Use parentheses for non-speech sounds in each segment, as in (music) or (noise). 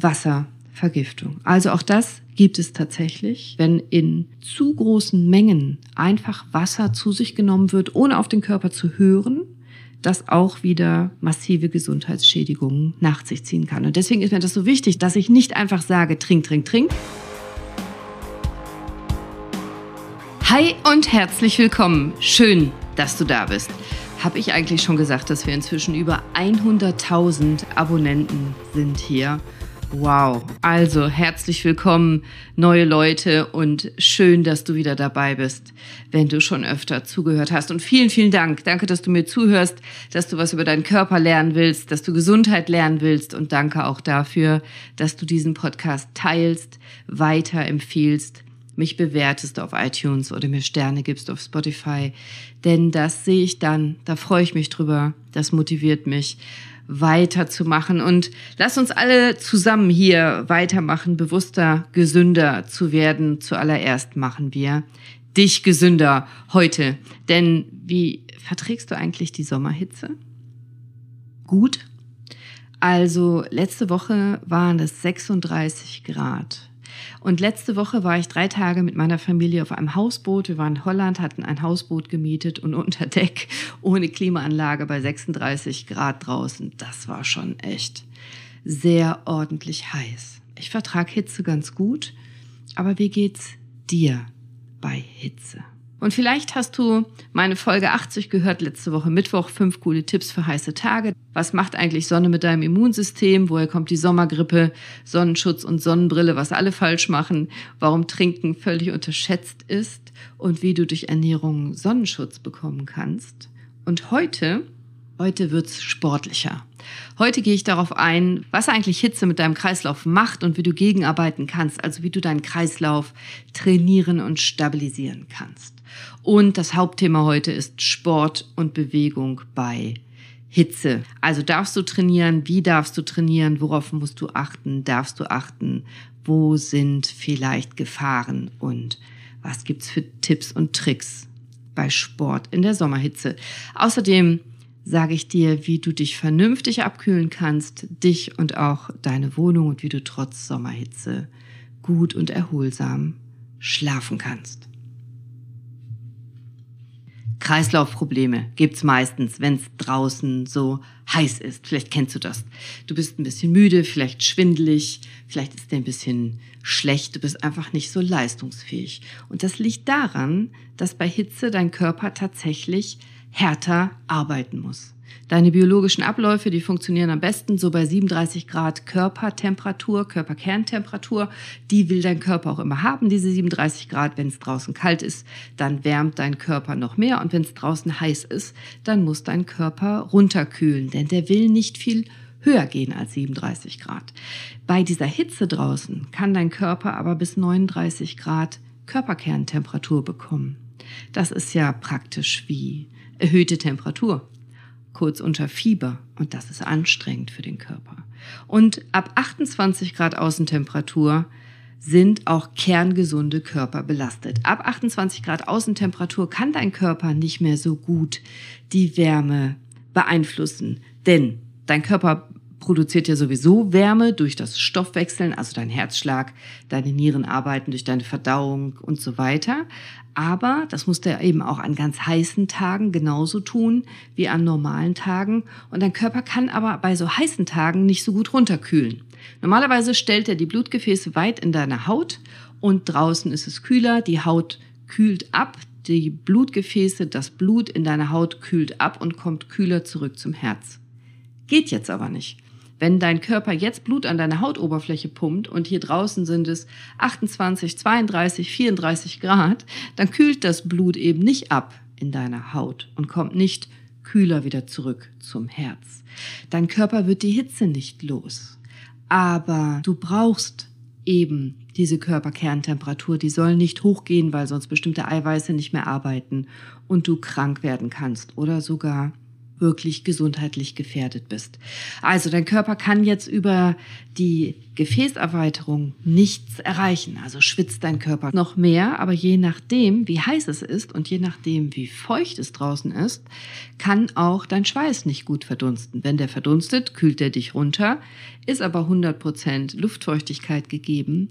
Wasservergiftung. Also auch das gibt es tatsächlich, wenn in zu großen Mengen einfach Wasser zu sich genommen wird, ohne auf den Körper zu hören, das auch wieder massive Gesundheitsschädigungen nach sich ziehen kann. Und deswegen ist mir das so wichtig, dass ich nicht einfach sage, trink, trink, trink. Hi und herzlich willkommen. Schön, dass du da bist. Habe ich eigentlich schon gesagt, dass wir inzwischen über 100.000 Abonnenten sind hier? Wow. Also herzlich willkommen, neue Leute und schön, dass du wieder dabei bist, wenn du schon öfter zugehört hast. Und vielen, vielen Dank. Danke, dass du mir zuhörst, dass du was über deinen Körper lernen willst, dass du Gesundheit lernen willst und danke auch dafür, dass du diesen Podcast teilst, weiterempfiehlst, mich bewertest auf iTunes oder mir Sterne gibst auf Spotify. Denn das sehe ich dann, da freue ich mich drüber, das motiviert mich weiterzumachen. Und lass uns alle zusammen hier weitermachen, bewusster, gesünder zu werden. Zuallererst machen wir dich gesünder heute. Denn wie verträgst du eigentlich die Sommerhitze? Gut. Also letzte Woche waren es 36 Grad. Und letzte Woche war ich drei Tage mit meiner Familie auf einem Hausboot. Wir waren in Holland, hatten ein Hausboot gemietet und unter Deck ohne Klimaanlage bei 36 Grad draußen. Das war schon echt sehr ordentlich heiß. Ich vertrage Hitze ganz gut, aber wie geht's dir bei Hitze? Und vielleicht hast du meine Folge 80 gehört letzte Woche Mittwoch. Fünf coole Tipps für heiße Tage. Was macht eigentlich Sonne mit deinem Immunsystem? Woher kommt die Sommergrippe? Sonnenschutz und Sonnenbrille, was alle falsch machen? Warum Trinken völlig unterschätzt ist? Und wie du durch Ernährung Sonnenschutz bekommen kannst? Und heute Heute wird's sportlicher. Heute gehe ich darauf ein, was eigentlich Hitze mit deinem Kreislauf macht und wie du gegenarbeiten kannst, also wie du deinen Kreislauf trainieren und stabilisieren kannst. Und das Hauptthema heute ist Sport und Bewegung bei Hitze. Also darfst du trainieren, wie darfst du trainieren, worauf musst du achten, darfst du achten, wo sind vielleicht Gefahren und was gibt's für Tipps und Tricks bei Sport in der Sommerhitze. Außerdem sage ich dir, wie du dich vernünftig abkühlen kannst, dich und auch deine Wohnung und wie du trotz Sommerhitze gut und erholsam schlafen kannst. Kreislaufprobleme gibt's meistens, wenn es draußen so heiß ist. Vielleicht kennst du das. Du bist ein bisschen müde, vielleicht schwindelig, vielleicht ist dir ein bisschen schlecht, du bist einfach nicht so leistungsfähig. Und das liegt daran, dass bei Hitze dein Körper tatsächlich härter arbeiten muss. Deine biologischen Abläufe, die funktionieren am besten so bei 37 Grad Körpertemperatur, Körperkerntemperatur. Die will dein Körper auch immer haben, diese 37 Grad. Wenn es draußen kalt ist, dann wärmt dein Körper noch mehr. Und wenn es draußen heiß ist, dann muss dein Körper runterkühlen, denn der will nicht viel höher gehen als 37 Grad. Bei dieser Hitze draußen kann dein Körper aber bis 39 Grad Körperkerntemperatur bekommen. Das ist ja praktisch wie erhöhte Temperatur, kurz unter Fieber und das ist anstrengend für den Körper. Und ab 28 Grad Außentemperatur sind auch kerngesunde Körper belastet. Ab 28 Grad Außentemperatur kann dein Körper nicht mehr so gut die Wärme beeinflussen, denn dein Körper produziert ja sowieso Wärme durch das Stoffwechseln, also dein Herzschlag, deine Nieren arbeiten durch deine Verdauung und so weiter. Aber das muss der eben auch an ganz heißen Tagen genauso tun wie an normalen Tagen. Und dein Körper kann aber bei so heißen Tagen nicht so gut runterkühlen. Normalerweise stellt er die Blutgefäße weit in deine Haut und draußen ist es kühler. Die Haut kühlt ab, die Blutgefäße, das Blut in deiner Haut kühlt ab und kommt kühler zurück zum Herz. Geht jetzt aber nicht. Wenn dein Körper jetzt Blut an deine Hautoberfläche pumpt und hier draußen sind es 28, 32, 34 Grad, dann kühlt das Blut eben nicht ab in deiner Haut und kommt nicht kühler wieder zurück zum Herz. Dein Körper wird die Hitze nicht los. Aber du brauchst eben diese Körperkerntemperatur, die soll nicht hochgehen, weil sonst bestimmte Eiweiße nicht mehr arbeiten und du krank werden kannst oder sogar wirklich gesundheitlich gefährdet bist. Also dein Körper kann jetzt über die Gefäßerweiterung nichts erreichen. Also schwitzt dein Körper noch mehr, aber je nachdem, wie heiß es ist und je nachdem, wie feucht es draußen ist, kann auch dein Schweiß nicht gut verdunsten. Wenn der verdunstet, kühlt er dich runter, ist aber 100% Luftfeuchtigkeit gegeben,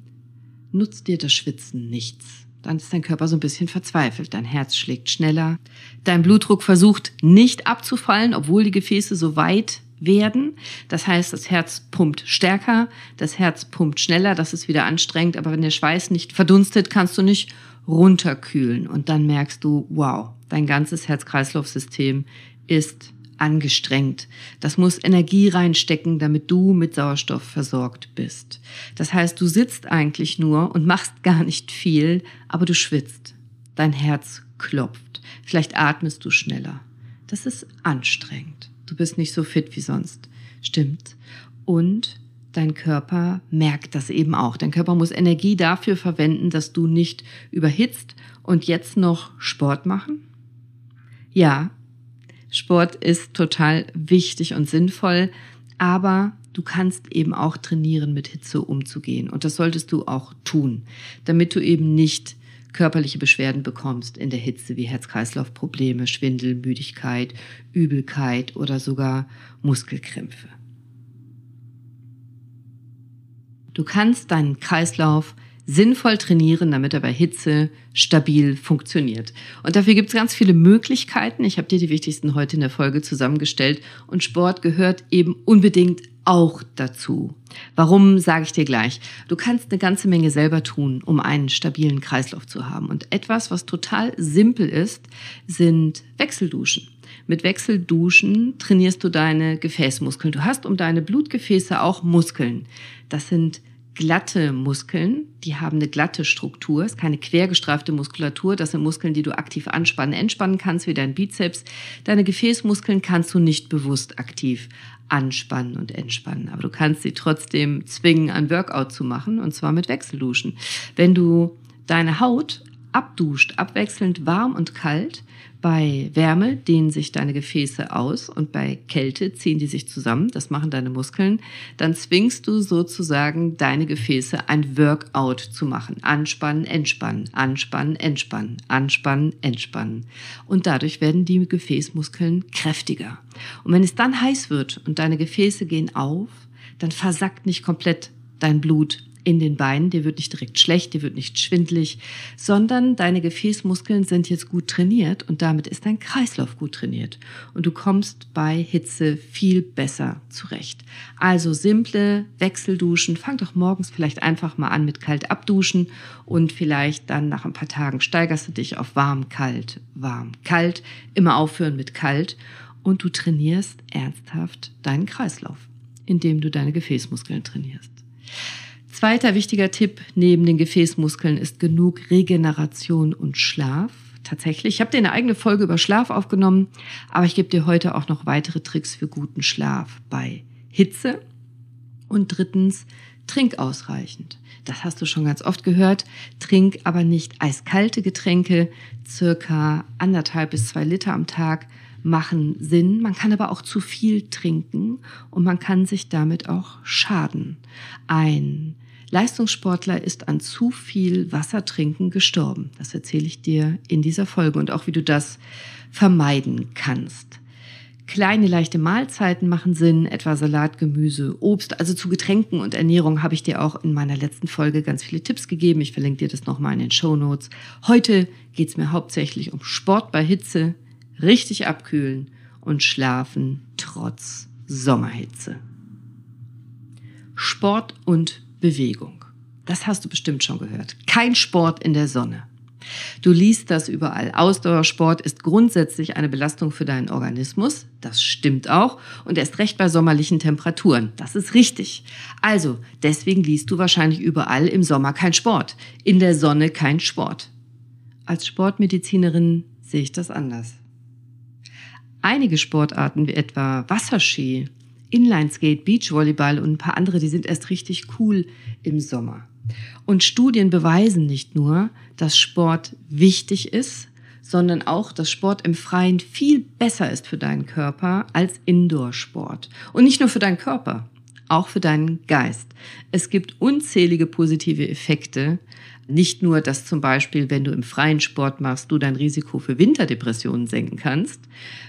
nutzt dir das Schwitzen nichts dann ist dein Körper so ein bisschen verzweifelt. Dein Herz schlägt schneller. Dein Blutdruck versucht nicht abzufallen, obwohl die Gefäße so weit werden. Das heißt, das Herz pumpt stärker, das Herz pumpt schneller, das ist wieder anstrengend. Aber wenn der Schweiß nicht verdunstet, kannst du nicht runterkühlen. Und dann merkst du, wow, dein ganzes Herz-Kreislauf-System ist angestrengt. Das muss Energie reinstecken, damit du mit Sauerstoff versorgt bist. Das heißt, du sitzt eigentlich nur und machst (laughs) gar nicht viel, aber du schwitzt. Dein Herz klopft. Vielleicht atmest du schneller. Das ist anstrengend. Du bist nicht so fit wie sonst. Stimmt. Und dein Körper merkt das eben auch. Dein Körper muss Energie dafür verwenden, dass du nicht überhitzt und jetzt noch Sport machen. Ja, Sport ist total wichtig und sinnvoll, aber du kannst eben auch trainieren, mit Hitze umzugehen. Und das solltest du auch tun, damit du eben nicht körperliche Beschwerden bekommst in der Hitze wie Herz-Kreislauf-Probleme, Schwindel, Müdigkeit, Übelkeit oder sogar Muskelkrämpfe. Du kannst deinen Kreislauf sinnvoll trainieren, damit er bei Hitze stabil funktioniert. Und dafür gibt es ganz viele Möglichkeiten. Ich habe dir die wichtigsten heute in der Folge zusammengestellt. Und Sport gehört eben unbedingt auch dazu. Warum sage ich dir gleich? Du kannst eine ganze Menge selber tun, um einen stabilen Kreislauf zu haben. Und etwas, was total simpel ist, sind Wechselduschen. Mit Wechselduschen trainierst du deine Gefäßmuskeln. Du hast um deine Blutgefäße auch Muskeln. Das sind glatte Muskeln, die haben eine glatte Struktur, ist keine quergestreifte Muskulatur. Das sind Muskeln, die du aktiv anspannen, entspannen kannst, wie dein Bizeps. Deine Gefäßmuskeln kannst du nicht bewusst aktiv anspannen und entspannen. Aber du kannst sie trotzdem zwingen, ein Workout zu machen, und zwar mit Wechselduschen. Wenn du deine Haut abduscht, abwechselnd warm und kalt, bei Wärme dehnen sich deine Gefäße aus und bei Kälte ziehen die sich zusammen. Das machen deine Muskeln. Dann zwingst du sozusagen deine Gefäße ein Workout zu machen. Anspannen, entspannen, anspannen, entspannen, anspannen, entspannen. Und dadurch werden die Gefäßmuskeln kräftiger. Und wenn es dann heiß wird und deine Gefäße gehen auf, dann versackt nicht komplett dein Blut in den Beinen, dir wird nicht direkt schlecht, dir wird nicht schwindlig, sondern deine Gefäßmuskeln sind jetzt gut trainiert und damit ist dein Kreislauf gut trainiert und du kommst bei Hitze viel besser zurecht. Also simple Wechselduschen, fang doch morgens vielleicht einfach mal an mit kalt abduschen und vielleicht dann nach ein paar Tagen steigerst du dich auf warm, kalt, warm, kalt, immer aufhören mit kalt und du trainierst ernsthaft deinen Kreislauf, indem du deine Gefäßmuskeln trainierst. Zweiter wichtiger Tipp neben den Gefäßmuskeln ist genug Regeneration und Schlaf. Tatsächlich, ich habe dir eine eigene Folge über Schlaf aufgenommen, aber ich gebe dir heute auch noch weitere Tricks für guten Schlaf bei Hitze. Und drittens, trink ausreichend. Das hast du schon ganz oft gehört. Trink aber nicht eiskalte Getränke, circa anderthalb bis zwei Liter am Tag machen Sinn. Man kann aber auch zu viel trinken und man kann sich damit auch schaden. Ein Leistungssportler ist an zu viel Wassertrinken gestorben. Das erzähle ich dir in dieser Folge und auch wie du das vermeiden kannst. Kleine leichte Mahlzeiten machen Sinn, etwa Salat, Gemüse, Obst. Also zu Getränken und Ernährung habe ich dir auch in meiner letzten Folge ganz viele Tipps gegeben. Ich verlinke dir das nochmal in den Show Notes. Heute geht es mir hauptsächlich um Sport bei Hitze, richtig abkühlen und schlafen trotz Sommerhitze. Sport und Bewegung. Das hast du bestimmt schon gehört. Kein Sport in der Sonne. Du liest das überall. Ausdauersport ist grundsätzlich eine Belastung für deinen Organismus. Das stimmt auch. Und erst recht bei sommerlichen Temperaturen. Das ist richtig. Also, deswegen liest du wahrscheinlich überall im Sommer kein Sport. In der Sonne kein Sport. Als Sportmedizinerin sehe ich das anders. Einige Sportarten wie etwa Wasserski Inlineskate, Beachvolleyball und ein paar andere, die sind erst richtig cool im Sommer. Und Studien beweisen nicht nur, dass Sport wichtig ist, sondern auch, dass Sport im Freien viel besser ist für deinen Körper als Indoor-Sport. Und nicht nur für deinen Körper, auch für deinen Geist. Es gibt unzählige positive Effekte nicht nur, dass zum Beispiel, wenn du im freien Sport machst, du dein Risiko für Winterdepressionen senken kannst,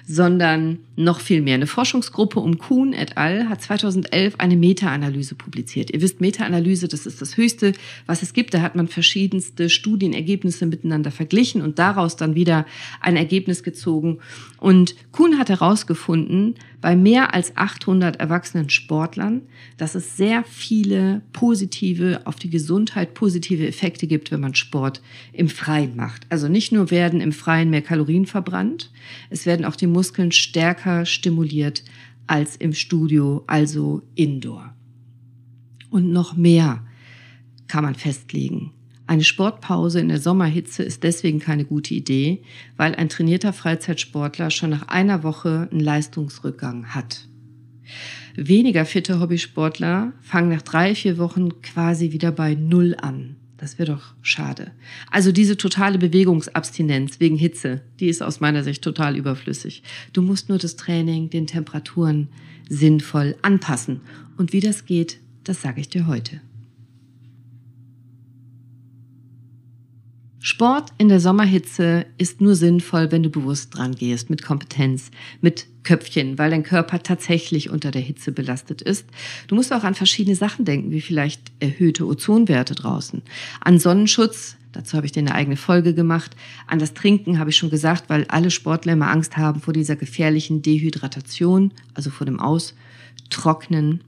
sondern noch viel mehr. Eine Forschungsgruppe um Kuhn et al. hat 2011 eine Meta-Analyse publiziert. Ihr wisst, Meta-Analyse, das ist das Höchste, was es gibt. Da hat man verschiedenste Studienergebnisse miteinander verglichen und daraus dann wieder ein Ergebnis gezogen. Und Kuhn hat herausgefunden, bei mehr als 800 erwachsenen Sportlern, dass es sehr viele positive, auf die Gesundheit positive Effekte gibt, wenn man Sport im Freien macht. Also nicht nur werden im Freien mehr Kalorien verbrannt, es werden auch die Muskeln stärker stimuliert als im Studio, also indoor. Und noch mehr kann man festlegen. Eine Sportpause in der Sommerhitze ist deswegen keine gute Idee, weil ein trainierter Freizeitsportler schon nach einer Woche einen Leistungsrückgang hat. Weniger fitte Hobbysportler fangen nach drei, vier Wochen quasi wieder bei Null an. Das wäre doch schade. Also diese totale Bewegungsabstinenz wegen Hitze, die ist aus meiner Sicht total überflüssig. Du musst nur das Training den Temperaturen sinnvoll anpassen. Und wie das geht, das sage ich dir heute. Sport in der Sommerhitze ist nur sinnvoll, wenn du bewusst dran gehst, mit Kompetenz, mit Köpfchen, weil dein Körper tatsächlich unter der Hitze belastet ist. Du musst auch an verschiedene Sachen denken, wie vielleicht erhöhte Ozonwerte draußen, an Sonnenschutz, dazu habe ich dir eine eigene Folge gemacht, an das Trinken habe ich schon gesagt, weil alle Sportler immer Angst haben vor dieser gefährlichen Dehydratation, also vor dem Austrocknen.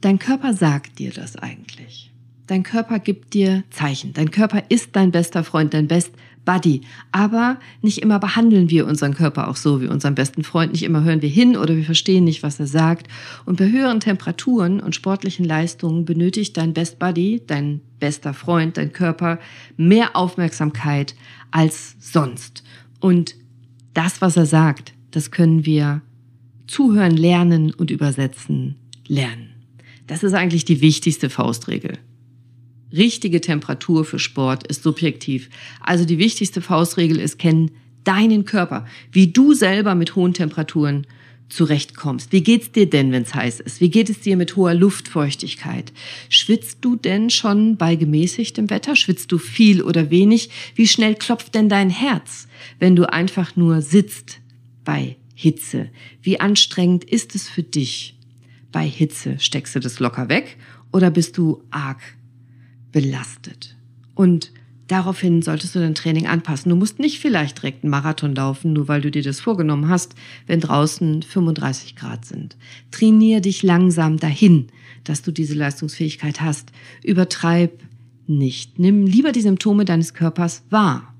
Dein Körper sagt dir das eigentlich. Dein Körper gibt dir Zeichen. Dein Körper ist dein bester Freund, dein Best Buddy. Aber nicht immer behandeln wir unseren Körper auch so wie unseren besten Freund. Nicht immer hören wir hin oder wir verstehen nicht, was er sagt. Und bei höheren Temperaturen und sportlichen Leistungen benötigt dein Best Buddy, dein bester Freund, dein Körper mehr Aufmerksamkeit als sonst. Und das, was er sagt, das können wir zuhören, lernen und übersetzen lernen. Das ist eigentlich die wichtigste Faustregel richtige Temperatur für Sport ist subjektiv. Also die wichtigste Faustregel ist, kennen deinen Körper, wie du selber mit hohen Temperaturen zurechtkommst. Wie geht's dir denn, wenn's heiß ist? Wie geht es dir mit hoher Luftfeuchtigkeit? Schwitzt du denn schon bei gemäßigtem Wetter? Schwitzt du viel oder wenig? Wie schnell klopft denn dein Herz, wenn du einfach nur sitzt bei Hitze? Wie anstrengend ist es für dich bei Hitze? Steckst du das locker weg oder bist du arg belastet. Und daraufhin solltest du dein Training anpassen. Du musst nicht vielleicht direkt einen Marathon laufen, nur weil du dir das vorgenommen hast, wenn draußen 35 Grad sind. Trainier dich langsam dahin, dass du diese Leistungsfähigkeit hast. Übertreib nicht. Nimm lieber die Symptome deines Körpers wahr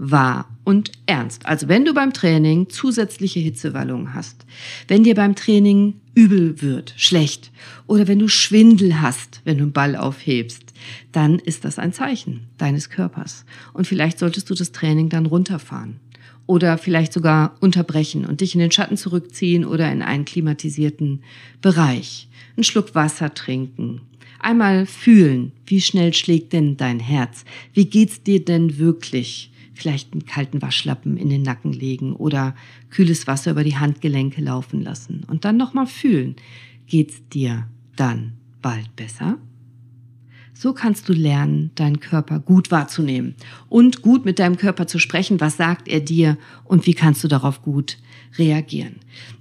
wahr und ernst. Also wenn du beim Training zusätzliche Hitzewallungen hast, wenn dir beim Training übel wird, schlecht, oder wenn du Schwindel hast, wenn du einen Ball aufhebst, dann ist das ein Zeichen deines Körpers. Und vielleicht solltest du das Training dann runterfahren oder vielleicht sogar unterbrechen und dich in den Schatten zurückziehen oder in einen klimatisierten Bereich. Einen Schluck Wasser trinken. Einmal fühlen, wie schnell schlägt denn dein Herz? Wie geht's dir denn wirklich? vielleicht einen kalten Waschlappen in den Nacken legen oder kühles Wasser über die Handgelenke laufen lassen und dann nochmal fühlen, geht's dir dann bald besser? So kannst du lernen, deinen Körper gut wahrzunehmen und gut mit deinem Körper zu sprechen. Was sagt er dir und wie kannst du darauf gut reagieren?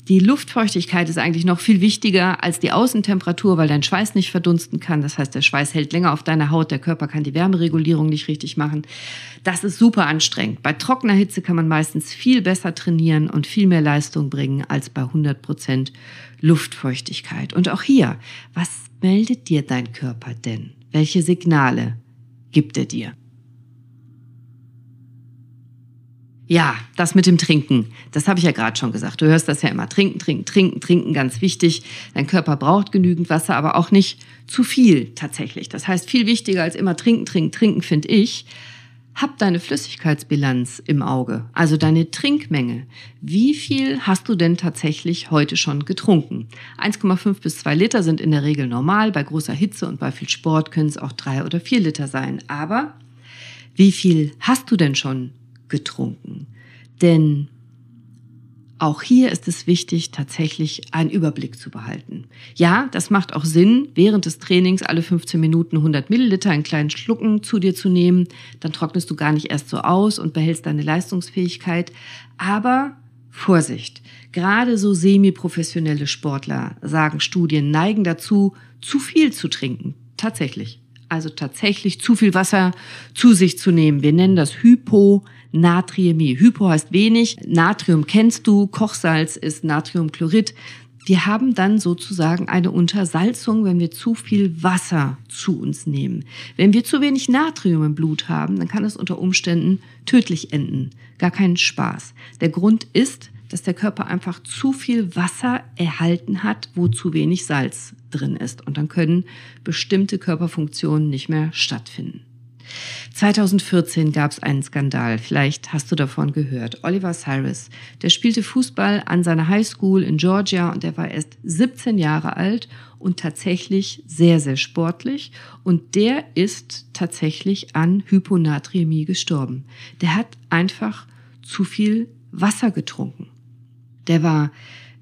Die Luftfeuchtigkeit ist eigentlich noch viel wichtiger als die Außentemperatur, weil dein Schweiß nicht verdunsten kann. Das heißt, der Schweiß hält länger auf deiner Haut, der Körper kann die Wärmeregulierung nicht richtig machen. Das ist super anstrengend. Bei trockener Hitze kann man meistens viel besser trainieren und viel mehr Leistung bringen als bei 100 Prozent Luftfeuchtigkeit. Und auch hier, was meldet dir dein Körper denn? Welche Signale gibt er dir? Ja, das mit dem Trinken, das habe ich ja gerade schon gesagt. Du hörst das ja immer. Trinken, trinken, trinken, trinken, ganz wichtig. Dein Körper braucht genügend Wasser, aber auch nicht zu viel tatsächlich. Das heißt, viel wichtiger als immer trinken, trinken, trinken, finde ich, hab deine Flüssigkeitsbilanz im Auge, also deine Trinkmenge. Wie viel hast du denn tatsächlich heute schon getrunken? 1,5 bis 2 Liter sind in der Regel normal. Bei großer Hitze und bei viel Sport können es auch 3 oder 4 Liter sein. Aber Wie viel hast du denn schon getrunken? Denn auch hier ist es wichtig, tatsächlich einen Überblick zu behalten. Ja, das macht auch Sinn, während des Trainings alle 15 Minuten 100 Milliliter in kleinen Schlucken zu dir zu nehmen. Dann trocknest du gar nicht erst so aus und behältst deine Leistungsfähigkeit. Aber Vorsicht, gerade so semi-professionelle Sportler, sagen Studien, neigen dazu, zu viel zu trinken. Tatsächlich. Also tatsächlich zu viel Wasser zu sich zu nehmen. Wir nennen das Hyponatriämie. Hypo heißt wenig, Natrium kennst du, Kochsalz ist Natriumchlorid. Wir haben dann sozusagen eine Untersalzung, wenn wir zu viel Wasser zu uns nehmen. Wenn wir zu wenig Natrium im Blut haben, dann kann es unter Umständen tödlich enden. Gar keinen Spaß. Der Grund ist, dass der Körper einfach zu viel Wasser erhalten hat, wo zu wenig Salz drin ist. Und dann können bestimmte Körperfunktionen nicht mehr stattfinden. 2014 gab es einen Skandal, vielleicht hast du davon gehört. Oliver Cyrus, der spielte Fußball an seiner Highschool in Georgia und er war erst 17 Jahre alt und tatsächlich sehr, sehr sportlich. Und der ist tatsächlich an Hyponatriämie gestorben. Der hat einfach zu viel Wasser getrunken. Der war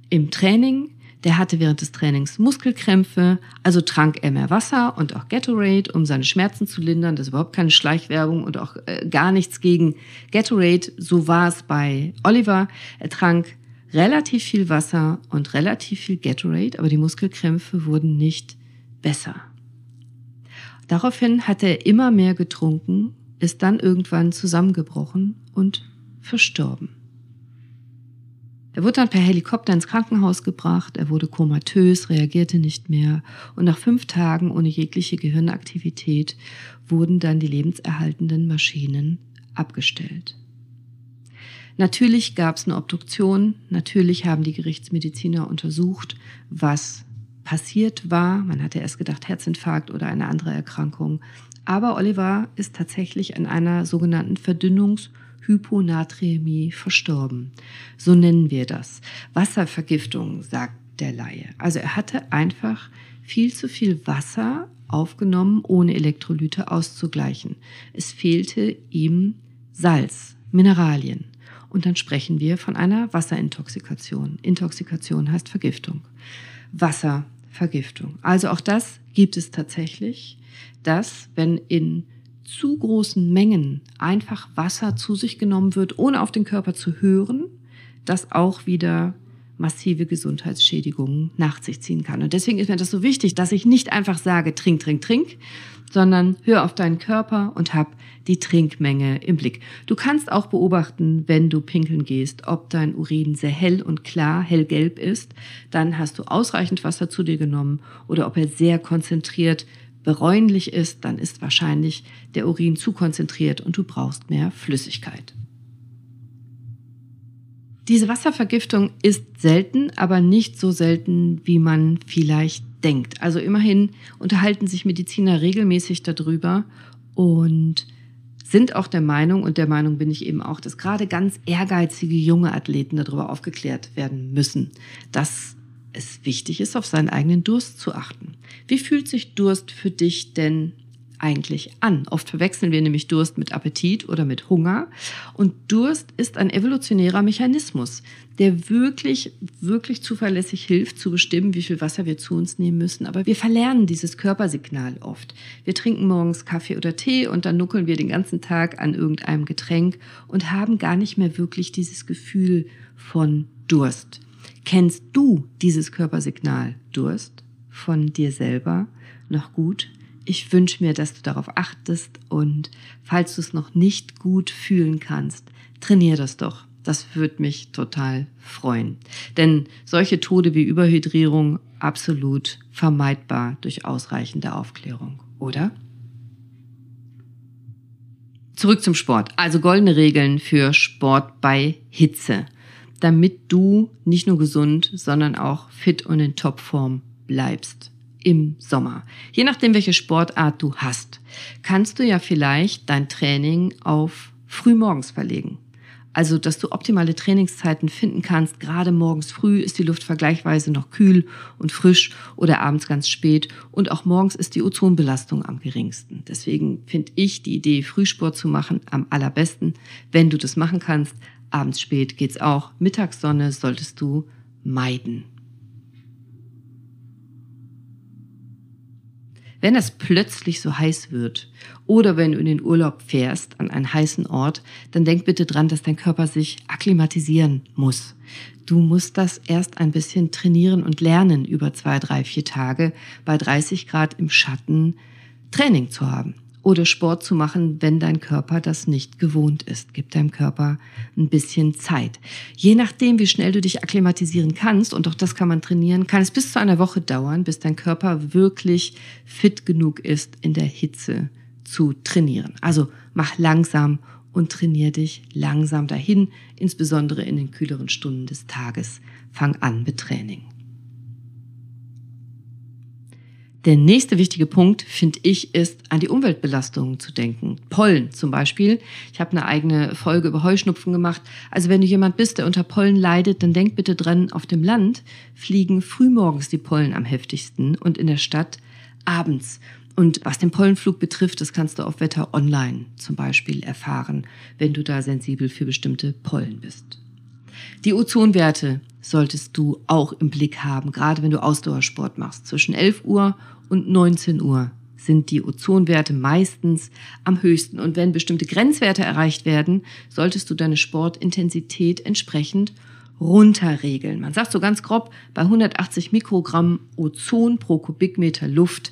im Training, der hatte während des Trainings Muskelkrämpfe, also trank er mehr Wasser und auch Gatorade, um seine Schmerzen zu lindern. Das ist überhaupt keine Schleichwerbung und auch äh, gar nichts gegen Gatorade. So war es bei Oliver. Er trank relativ viel Wasser und relativ viel Gatorade, aber die Muskelkrämpfe wurden nicht besser. Daraufhin hat er immer mehr getrunken, ist dann irgendwann zusammengebrochen und verstorben. Er wurde dann per Helikopter ins Krankenhaus gebracht, er wurde komatös, reagierte nicht mehr und nach fünf Tagen ohne jegliche Gehirnaktivität wurden dann die lebenserhaltenden Maschinen abgestellt. Natürlich gab es eine Obduktion, natürlich haben die Gerichtsmediziner untersucht, was passiert war. Man hatte erst gedacht Herzinfarkt oder eine andere Erkrankung. Aber Oliver ist tatsächlich an einer sogenannten Verdünnungs- Hyponatremie verstorben. So nennen wir das. Wasservergiftung, sagt der Laie. Also er hatte einfach viel zu viel Wasser aufgenommen, ohne Elektrolyte auszugleichen. Es fehlte ihm Salz, Mineralien. Und dann sprechen wir von einer Wasserintoxikation. Intoxikation heißt Vergiftung. Wasservergiftung. Also auch das gibt es tatsächlich, dass wenn in zu großen Mengen einfach Wasser zu sich genommen wird, ohne auf den Körper zu hören, das auch wieder massive Gesundheitsschädigungen nach sich ziehen kann. Und deswegen ist mir das so wichtig, dass ich nicht einfach sage, trink, trink, trink, sondern hör auf deinen Körper und hab die Trinkmenge im Blick. Du kannst auch beobachten, wenn du pinkeln gehst, ob dein Urin sehr hell und klar, hellgelb ist, dann hast du ausreichend Wasser zu dir genommen oder ob er sehr konzentriert bräunlich ist, dann ist wahrscheinlich der Urin zu konzentriert und du brauchst mehr Flüssigkeit. Diese Wasservergiftung ist selten, aber nicht so selten, wie man vielleicht denkt. Also immerhin unterhalten sich Mediziner regelmäßig darüber und sind auch der Meinung, und der Meinung bin ich eben auch, dass gerade ganz ehrgeizige junge Athleten darüber aufgeklärt werden müssen, dass es wichtig ist, auf seinen eigenen Durst zu achten. Wie fühlt sich Durst für dich denn eigentlich an? Oft verwechseln wir nämlich Durst mit Appetit oder mit Hunger. Und Durst ist ein evolutionärer Mechanismus, der wirklich, wirklich zuverlässig hilft, zu bestimmen, wie viel Wasser wir zu uns nehmen müssen. Aber wir verlernen dieses Körpersignal oft. Wir trinken morgens Kaffee oder Tee und dann nuckeln wir den ganzen Tag an irgendeinem Getränk und haben gar nicht mehr wirklich dieses Gefühl von Durst. Kennst du dieses Körpersignal Durst von dir selber noch gut? Ich wünsche mir, dass du darauf achtest und falls du es noch nicht gut fühlen kannst, trainier das doch. Das würde mich total freuen. Denn solche Tode wie Überhydrierung absolut vermeidbar durch ausreichende Aufklärung, oder? Zurück zum Sport. Also goldene Regeln für Sport bei Hitze damit du nicht nur gesund, sondern auch fit und in Topform bleibst im Sommer. Je nachdem, welche Sportart du hast, kannst du ja vielleicht dein Training auf frühmorgens verlegen. Also, dass du optimale Trainingszeiten finden kannst. Gerade morgens früh ist die Luft vergleichsweise noch kühl und frisch oder abends ganz spät. Und auch morgens ist die Ozonbelastung am geringsten. Deswegen finde ich die Idee, Frühsport zu machen, am allerbesten. Wenn du das machen kannst, abends spät geht's auch. Mittagssonne solltest du meiden. Wenn es plötzlich so heiß wird oder wenn du in den Urlaub fährst an einen heißen Ort, dann denk bitte dran, dass dein Körper sich akklimatisieren muss. Du musst das erst ein bisschen trainieren und lernen, über zwei, drei, vier Tage bei 30 Grad im Schatten Training zu haben oder Sport zu machen, wenn dein Körper das nicht gewohnt ist. Gib deinem Körper ein bisschen Zeit. Je nachdem, wie schnell du dich akklimatisieren kannst, und auch das kann man trainieren, kann es bis zu einer Woche dauern, bis dein Körper wirklich fit genug ist, in der Hitze zu trainieren. Also mach langsam und trainier dich langsam dahin, insbesondere in den kühleren Stunden des Tages. Fang an mit Training. Der nächste wichtige Punkt, finde ich, ist, an die Umweltbelastungen zu denken. Pollen zum Beispiel. Ich habe eine eigene Folge über Heuschnupfen gemacht. Also wenn du jemand bist, der unter Pollen leidet, dann denk bitte dran, auf dem Land fliegen frühmorgens die Pollen am heftigsten und in der Stadt abends. Und was den Pollenflug betrifft, das kannst du auf Wetter Online zum Beispiel erfahren, wenn du da sensibel für bestimmte Pollen bist. Die Ozonwerte solltest du auch im Blick haben, gerade wenn du Ausdauersport machst. Zwischen 11 Uhr und 19 Uhr sind die Ozonwerte meistens am höchsten. Und wenn bestimmte Grenzwerte erreicht werden, solltest du deine Sportintensität entsprechend runterregeln. Man sagt so ganz grob, bei 180 Mikrogramm Ozon pro Kubikmeter Luft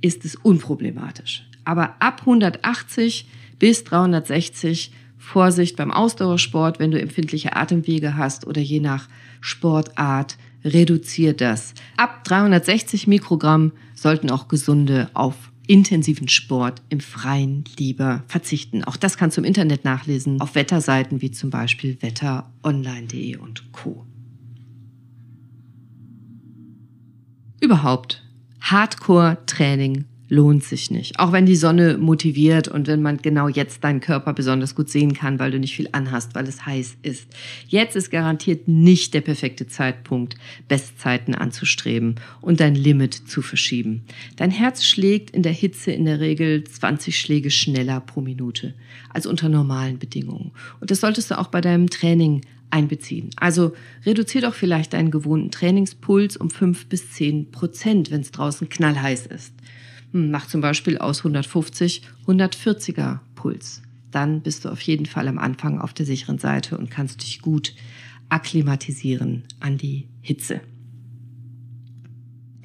ist es unproblematisch. Aber ab 180 bis 360 Vorsicht beim Ausdauersport, wenn du empfindliche Atemwege hast oder je nach Sportart reduziert das. Ab 360 Mikrogramm sollten auch Gesunde auf intensiven Sport im Freien lieber verzichten. Auch das kannst du im Internet nachlesen auf Wetterseiten wie zum Beispiel wetteronline.de und Co. Überhaupt Hardcore-Training lohnt sich nicht. Auch wenn die Sonne motiviert und wenn man genau jetzt deinen Körper besonders gut sehen kann, weil du nicht viel anhast, weil es heiß ist. Jetzt ist garantiert nicht der perfekte Zeitpunkt, Bestzeiten anzustreben und dein Limit zu verschieben. Dein Herz schlägt in der Hitze in der Regel 20 Schläge schneller pro Minute als unter normalen Bedingungen. Und das solltest du auch bei deinem Training einbeziehen. Also reduzier doch vielleicht deinen gewohnten Trainingspuls um 5 bis 10 Prozent, wenn es draußen knallheiß ist. Mach zum Beispiel aus 150 140er Puls. Dann bist du auf jeden Fall am Anfang auf der sicheren Seite und kannst dich gut akklimatisieren an die Hitze.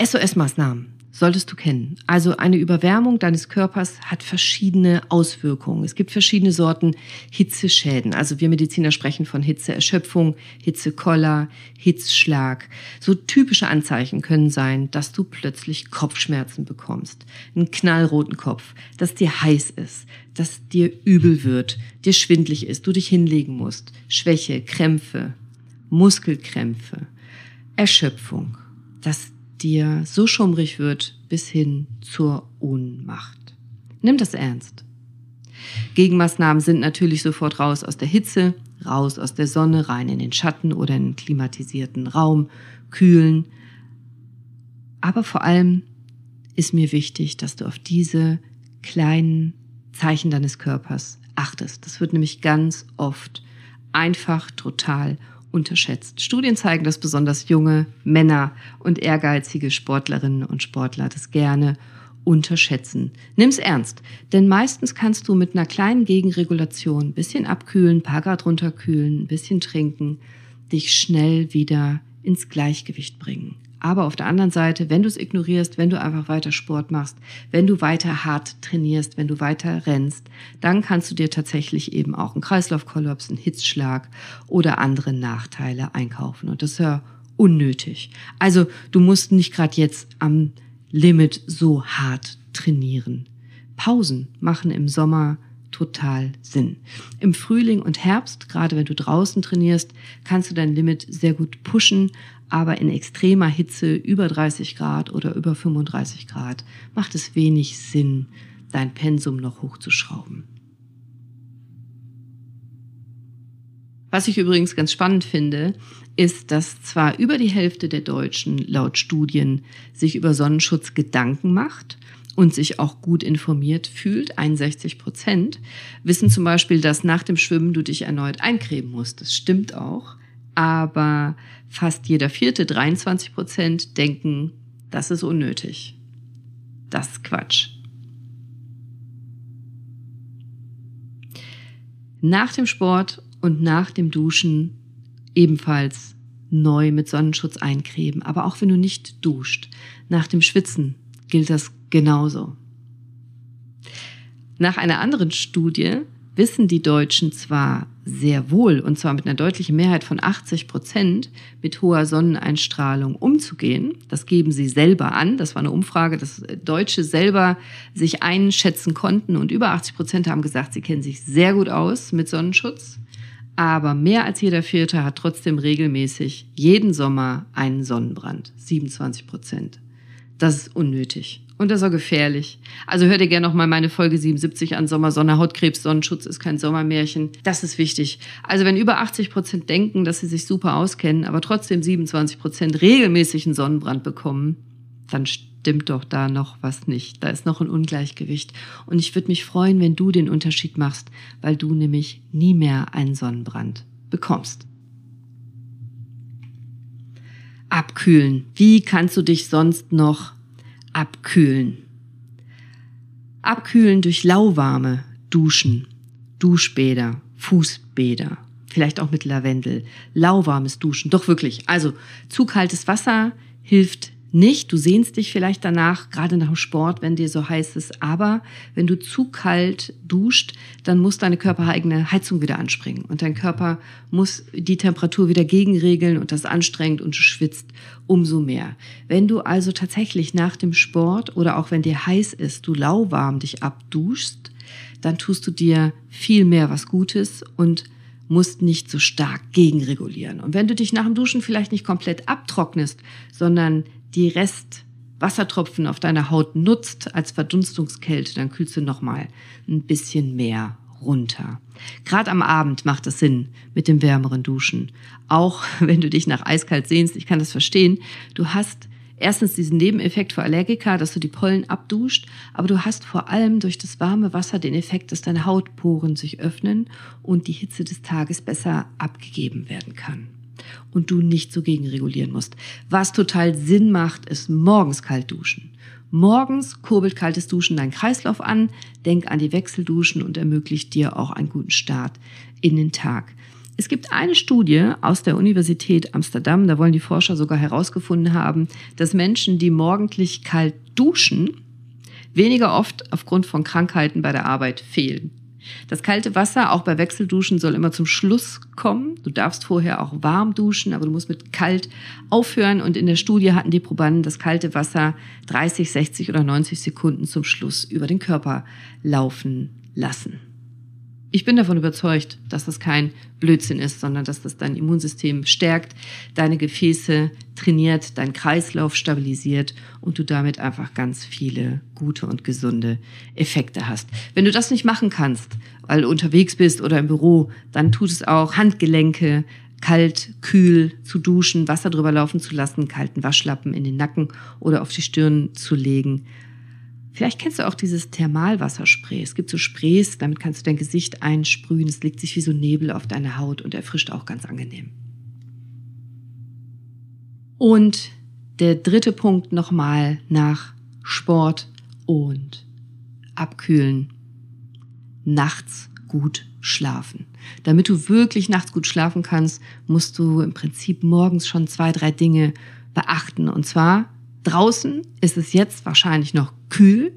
SOS-Maßnahmen solltest du kennen. Also eine Überwärmung deines Körpers hat verschiedene Auswirkungen. Es gibt verschiedene Sorten Hitzeschäden. Also wir Mediziner sprechen von Hitzeerschöpfung, Hitzekoller, Hitzschlag. So typische Anzeichen können sein, dass du plötzlich Kopfschmerzen bekommst, einen knallroten Kopf, dass dir heiß ist, dass dir übel wird, dir schwindlig ist, du dich hinlegen musst, Schwäche, Krämpfe, Muskelkrämpfe, Erschöpfung, dass dir so schummrig wird bis hin zur Ohnmacht. Nimm das ernst. Gegenmaßnahmen sind natürlich sofort raus aus der Hitze, raus aus der Sonne, rein in den Schatten oder in einen klimatisierten Raum, kühlen. Aber vor allem ist mir wichtig, dass du auf diese kleinen Zeichen deines Körpers achtest. Das wird nämlich ganz oft einfach total unterschätzt. Studien zeigen, dass besonders junge Männer und ehrgeizige Sportlerinnen und Sportler das gerne unterschätzen. Nimm's ernst, denn meistens kannst du mit einer kleinen Gegenregulation ein bisschen abkühlen, ein paar Grad runterkühlen, ein bisschen trinken, dich schnell wieder ins Gleichgewicht bringen. Aber auf der anderen Seite, wenn du es ignorierst, wenn du einfach weiter Sport machst, wenn du weiter hart trainierst, wenn du weiter rennst, dann kannst du dir tatsächlich eben auch einen Kreislaufkollaps, einen Hitzschlag oder andere Nachteile einkaufen. Und das ist ja unnötig. Also du musst nicht gerade jetzt am Limit so hart trainieren. Pausen machen im Sommer total Sinn. Im Frühling und Herbst, gerade wenn du draußen trainierst, kannst du dein Limit sehr gut pushen, aber in extremer Hitze über 30 Grad oder über 35 Grad macht es wenig Sinn, dein Pensum noch hochzuschrauben. Was ich übrigens ganz spannend finde, ist, dass zwar über die Hälfte der Deutschen laut Studien sich über Sonnenschutz Gedanken macht und sich auch gut informiert fühlt, 61 Prozent, wissen zum Beispiel, dass nach dem Schwimmen du dich erneut eincremen musst. Das stimmt auch. Aber fast jeder vierte, 23 Prozent, denken, das ist unnötig. Das ist Quatsch. Nach dem Sport und nach dem Duschen ebenfalls neu mit Sonnenschutz eincremen. Aber auch wenn du nicht duscht, nach dem Schwitzen gilt das genauso. Nach einer anderen Studie wissen die Deutschen zwar sehr wohl, und zwar mit einer deutlichen Mehrheit von 80 Prozent, mit hoher Sonneneinstrahlung umzugehen. Das geben sie selber an. Das war eine Umfrage, dass Deutsche selber sich einschätzen konnten. Und über 80 Prozent haben gesagt, sie kennen sich sehr gut aus mit Sonnenschutz. Aber mehr als jeder Vierte hat trotzdem regelmäßig jeden Sommer einen Sonnenbrand. 27 Prozent. Das ist unnötig. Und das ist auch gefährlich. Also hör dir gerne noch mal meine Folge 77 an. Sommer, Sonne, Hautkrebs, Sonnenschutz ist kein Sommermärchen. Das ist wichtig. Also wenn über 80 Prozent denken, dass sie sich super auskennen, aber trotzdem 27 Prozent regelmäßig einen Sonnenbrand bekommen, dann stimmt doch da noch was nicht. Da ist noch ein Ungleichgewicht. Und ich würde mich freuen, wenn du den Unterschied machst, weil du nämlich nie mehr einen Sonnenbrand bekommst. Abkühlen. Wie kannst du dich sonst noch abkühlen. Abkühlen durch lauwarme Duschen, Duschbäder, Fußbäder, vielleicht auch mit Lavendel, lauwarmes Duschen, doch wirklich. Also zu kaltes Wasser hilft nicht. Du sehnst dich vielleicht danach, gerade nach dem Sport, wenn dir so heiß ist. Aber wenn du zu kalt duscht, dann muss deine körpereigene Heizung wieder anspringen. Und dein Körper muss die Temperatur wieder gegenregeln und das anstrengt und du schwitzt umso mehr. Wenn du also tatsächlich nach dem Sport oder auch wenn dir heiß ist, du lauwarm dich abduschst, dann tust du dir viel mehr was Gutes und musst nicht so stark gegenregulieren. Und wenn du dich nach dem Duschen vielleicht nicht komplett abtrocknest, sondern die Restwassertropfen auf deiner Haut nutzt als Verdunstungskälte, dann kühlst du nochmal ein bisschen mehr runter. Gerade am Abend macht es Sinn mit dem wärmeren Duschen. Auch (laughs) wenn du dich nach eiskalt sehnst, ich kann das verstehen. Du hast erstens diesen Nebeneffekt für Allergiker, dass du die Pollen abduscht, aber du hast vor allem durch das warme Wasser den Effekt, dass deine Hautporen sich öffnen und die Hitze des Tages besser abgegeben werden kann und du nicht so gegenregulieren musst. Was total Sinn macht, ist morgens kalt duschen. Morgens kurbelt kaltes Duschen deinen Kreislauf an, denk an die Wechselduschen und ermöglicht dir auch einen guten Start in den Tag. Es gibt eine Studie aus der Universität Amsterdam, da wollen die Forscher sogar herausgefunden haben, dass Menschen, die morgendlich kalt duschen, weniger oft aufgrund von Krankheiten bei der Arbeit fehlen. Das kalte Wasser, auch bei Wechselduschen, soll immer zum Schluss kommen. Du darfst vorher auch warm duschen, aber du musst mit kalt aufhören. Und in der Studie hatten die Probanden das kalte Wasser 30, 60 oder 90 Sekunden zum Schluss über den Körper laufen lassen. Ich bin davon überzeugt, dass das kein Blödsinn ist, sondern dass das dein Immunsystem stärkt, deine Gefäße trainiert, dein Kreislauf stabilisiert und du damit einfach ganz viele gute und gesunde Effekte hast. Wenn du das nicht machen kannst, weil du unterwegs bist oder im Büro, dann tut es auch Handgelenke kalt, kühl zu duschen, Wasser drüber laufen zu lassen, kalten Waschlappen in den Nacken oder auf die Stirn zu legen Vielleicht kennst du auch dieses Thermalwasserspray. Es gibt so Sprays, damit kannst du dein Gesicht einsprühen. Es legt sich wie so Nebel auf deine Haut und erfrischt auch ganz angenehm. Und der dritte Punkt nochmal nach Sport und Abkühlen. Nachts gut schlafen. Damit du wirklich nachts gut schlafen kannst, musst du im Prinzip morgens schon zwei, drei Dinge beachten. Und zwar Draußen ist es jetzt wahrscheinlich noch kühl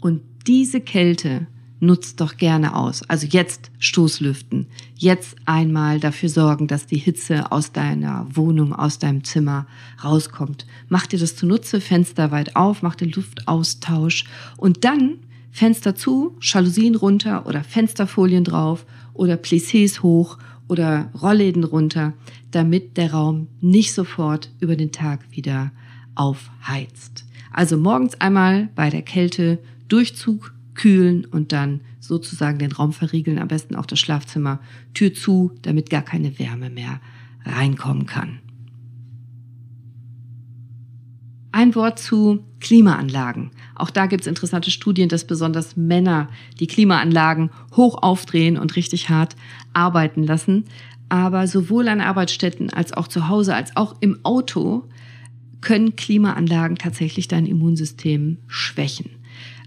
und diese Kälte nutzt doch gerne aus. Also jetzt Stoßlüften. Jetzt einmal dafür sorgen, dass die Hitze aus deiner Wohnung, aus deinem Zimmer rauskommt. Mach dir das zunutze, Fenster weit auf, mach den Luftaustausch und dann Fenster zu, Jalousien runter oder Fensterfolien drauf oder Plissés hoch oder Rollläden runter, damit der Raum nicht sofort über den Tag wieder aufheizt. Also morgens einmal bei der Kälte Durchzug kühlen und dann sozusagen den Raum verriegeln, am besten auch das Schlafzimmer, Tür zu, damit gar keine Wärme mehr reinkommen kann. Ein Wort zu Klimaanlagen. Auch da gibt es interessante Studien, dass besonders Männer die Klimaanlagen hoch aufdrehen und richtig hart arbeiten lassen. Aber sowohl an Arbeitsstätten als auch zu Hause als auch im Auto können Klimaanlagen tatsächlich dein Immunsystem schwächen.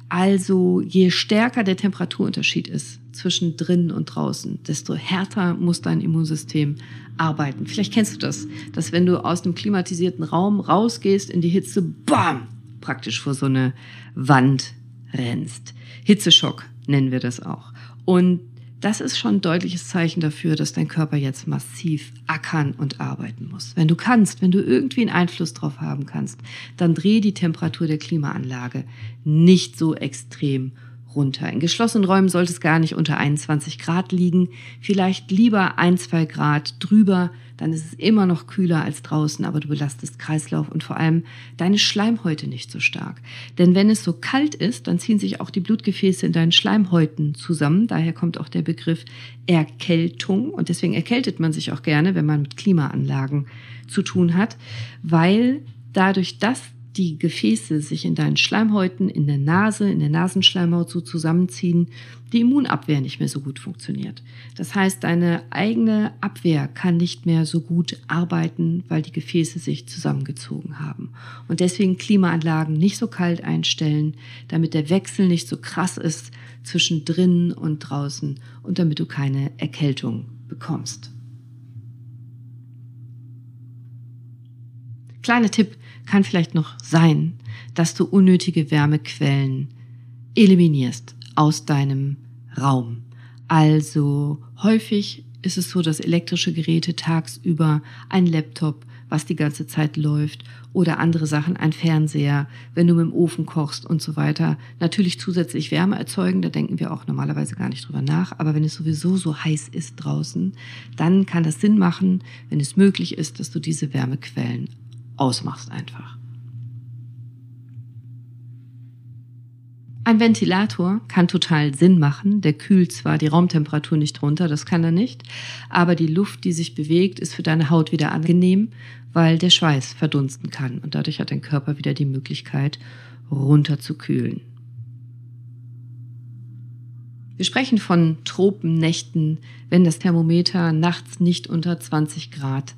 Also je stärker der Temperaturunterschied ist zwischen drinnen und draußen, desto härter muss dein Immunsystem arbeiten. Vielleicht kennst du das, dass wenn du aus einem klimatisierten Raum rausgehst in die Hitze, bam, praktisch vor so eine Wand rennst. Hitzeschock nennen wir das auch. Und das ist schon ein deutliches Zeichen dafür, dass dein Körper jetzt massiv ackern und arbeiten muss. Wenn du kannst, wenn du irgendwie einen Einfluss drauf haben kannst, dann dreh die Temperatur der Klimaanlage nicht so extrem runter. In geschlossenen Räumen sollte es gar nicht unter 21 Grad liegen, vielleicht lieber ein, zwei Grad drüber, dann ist es immer noch kühler als draußen, aber du belastest Kreislauf und vor allem deine Schleimhäute nicht so stark. Denn wenn es so kalt ist, dann ziehen sich auch die Blutgefäße in deinen Schleimhäuten zusammen. Daher kommt auch der Begriff Erkältung und deswegen erkältet man sich auch gerne, wenn man mit Klimaanlagen zu tun hat, weil dadurch, dass die Gefäße sich in deinen Schleimhäuten, in der Nase, in der Nasenschleimhaut so zusammenziehen, die Immunabwehr nicht mehr so gut funktioniert. Das heißt, deine eigene Abwehr kann nicht mehr so gut arbeiten, weil die Gefäße sich zusammengezogen haben. Und deswegen Klimaanlagen nicht so kalt einstellen, damit der Wechsel nicht so krass ist zwischen drinnen und draußen und damit du keine Erkältung bekommst. Kleiner Tipp kann vielleicht noch sein, dass du unnötige Wärmequellen eliminierst aus deinem Raum. Also häufig ist es so, dass elektrische Geräte tagsüber, ein Laptop, was die ganze Zeit läuft oder andere Sachen, ein Fernseher, wenn du mit dem Ofen kochst und so weiter, natürlich zusätzlich Wärme erzeugen. Da denken wir auch normalerweise gar nicht drüber nach. Aber wenn es sowieso so heiß ist draußen, dann kann das Sinn machen, wenn es möglich ist, dass du diese Wärmequellen ausmachst einfach. Ein Ventilator kann total Sinn machen. Der kühlt zwar die Raumtemperatur nicht runter, das kann er nicht, aber die Luft, die sich bewegt, ist für deine Haut wieder angenehm, weil der Schweiß verdunsten kann und dadurch hat dein Körper wieder die Möglichkeit, runter zu kühlen. Wir sprechen von Tropennächten, wenn das Thermometer nachts nicht unter 20 Grad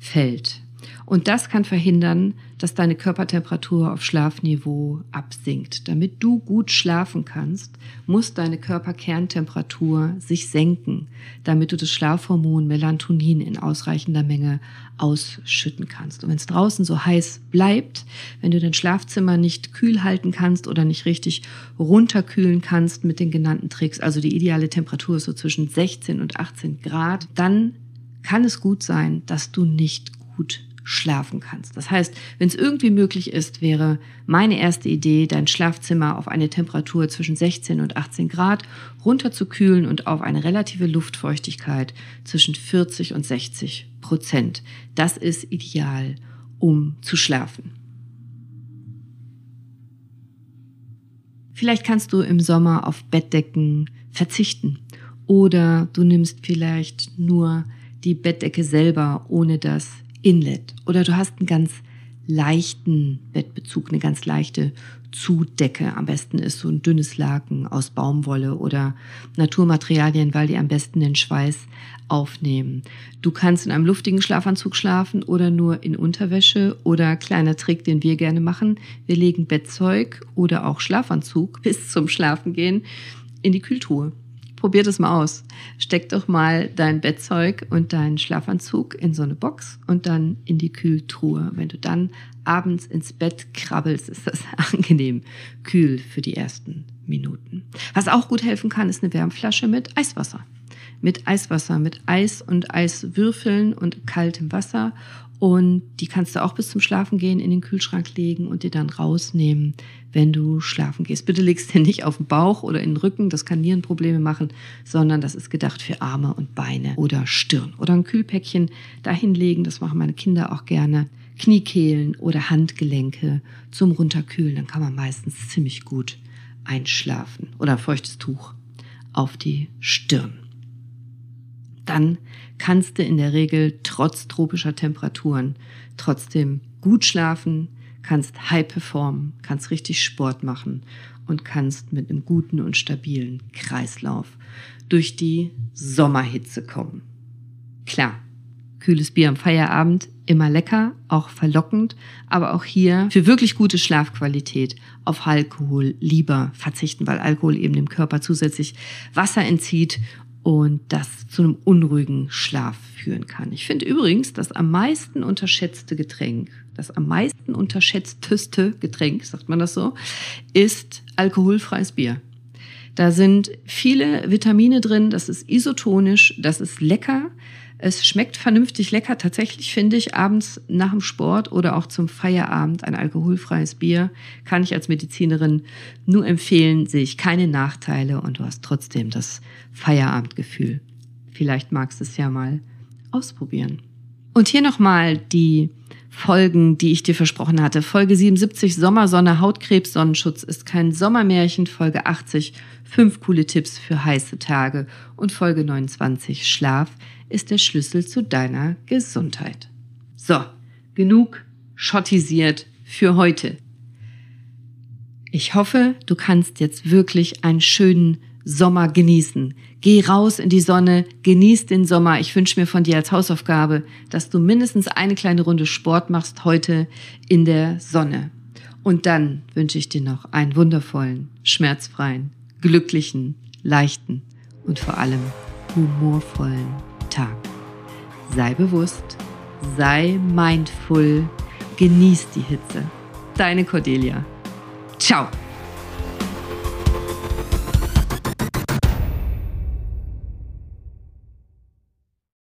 fällt. Und das kann verhindern, dass deine Körpertemperatur auf Schlafniveau absinkt. Damit du gut schlafen kannst, muss deine Körperkerntemperatur sich senken, damit du das Schlafhormon Melatonin in ausreichender Menge ausschütten kannst. Und wenn es draußen so heiß bleibt, wenn du dein Schlafzimmer nicht kühl halten kannst oder nicht richtig runterkühlen kannst mit den genannten Tricks, also die ideale Temperatur ist so zwischen 16 und 18 Grad, dann kann es gut sein, dass du nicht gut schlafen kannst. Das heißt, wenn es irgendwie möglich ist, wäre meine erste Idee, dein Schlafzimmer auf eine Temperatur zwischen 16 und 18 Grad runterzukühlen und auf eine relative Luftfeuchtigkeit zwischen 40 und 60 Prozent. Das ist ideal, um zu schlafen. Vielleicht kannst du im Sommer auf Bettdecken verzichten oder du nimmst vielleicht nur die Bettdecke selber ohne das Inlet oder du hast einen ganz leichten Bettbezug, eine ganz leichte Zudecke. Am besten ist so ein dünnes Laken aus Baumwolle oder Naturmaterialien, weil die am besten den Schweiß aufnehmen. Du kannst in einem luftigen Schlafanzug schlafen oder nur in Unterwäsche oder kleiner Trick, den wir gerne machen. Wir legen Bettzeug oder auch Schlafanzug (laughs) bis zum Schlafengehen in die Kühltruhe. Probier das mal aus. Steck doch mal dein Bettzeug und deinen Schlafanzug in so eine Box und dann in die Kühltruhe. Wenn du dann abends ins Bett krabbelst, ist das (laughs) angenehm kühl für die ersten Minuten. Was auch gut helfen kann, ist eine Wärmflasche mit Eiswasser. Mit Eiswasser, mit Eis und Eiswürfeln und kaltem Wasser und die kannst du auch bis zum Schlafen gehen in den Kühlschrank legen und dir dann rausnehmen, wenn du schlafen gehst. Bitte legst den nicht auf den Bauch oder in den Rücken, das kann Nierenprobleme machen, sondern das ist gedacht für Arme und Beine oder Stirn. Oder ein Kühlpäckchen dahinlegen, das machen meine Kinder auch gerne. Kniekehlen oder Handgelenke zum Runterkühlen, dann kann man meistens ziemlich gut einschlafen oder ein feuchtes Tuch auf die Stirn. Dann kannst du in der Regel trotz tropischer Temperaturen trotzdem gut schlafen, kannst high performen, kannst richtig Sport machen und kannst mit einem guten und stabilen Kreislauf durch die Sommerhitze kommen. Klar, kühles Bier am Feierabend immer lecker, auch verlockend, aber auch hier für wirklich gute Schlafqualität auf Alkohol lieber verzichten, weil Alkohol eben dem Körper zusätzlich Wasser entzieht und das zu einem unruhigen Schlaf führen kann. Ich finde übrigens, das am meisten unterschätzte Getränk, das am meisten unterschätzteste Getränk, sagt man das so, ist alkoholfreies Bier. Da sind viele Vitamine drin, das ist isotonisch, das ist lecker, es schmeckt vernünftig lecker. Tatsächlich finde ich abends nach dem Sport oder auch zum Feierabend ein alkoholfreies Bier kann ich als Medizinerin nur empfehlen, sehe ich keine Nachteile und du hast trotzdem das Feierabendgefühl. Vielleicht magst du es ja mal ausprobieren. Und hier nochmal die Folgen, die ich dir versprochen hatte. Folge 77 Sommersonne, Hautkrebs, Sonnenschutz ist kein Sommermärchen. Folge 80 fünf coole Tipps für heiße Tage. Und Folge 29 Schlaf ist der Schlüssel zu deiner Gesundheit. So, genug schottisiert für heute. Ich hoffe, du kannst jetzt wirklich einen schönen Sommer genießen. Geh raus in die Sonne, genieß den Sommer. Ich wünsche mir von dir als Hausaufgabe, dass du mindestens eine kleine Runde Sport machst heute in der Sonne. Und dann wünsche ich dir noch einen wundervollen, schmerzfreien, glücklichen, leichten und vor allem humorvollen Tag. Sei bewusst, sei mindful, genieß die Hitze. Deine Cordelia. Ciao.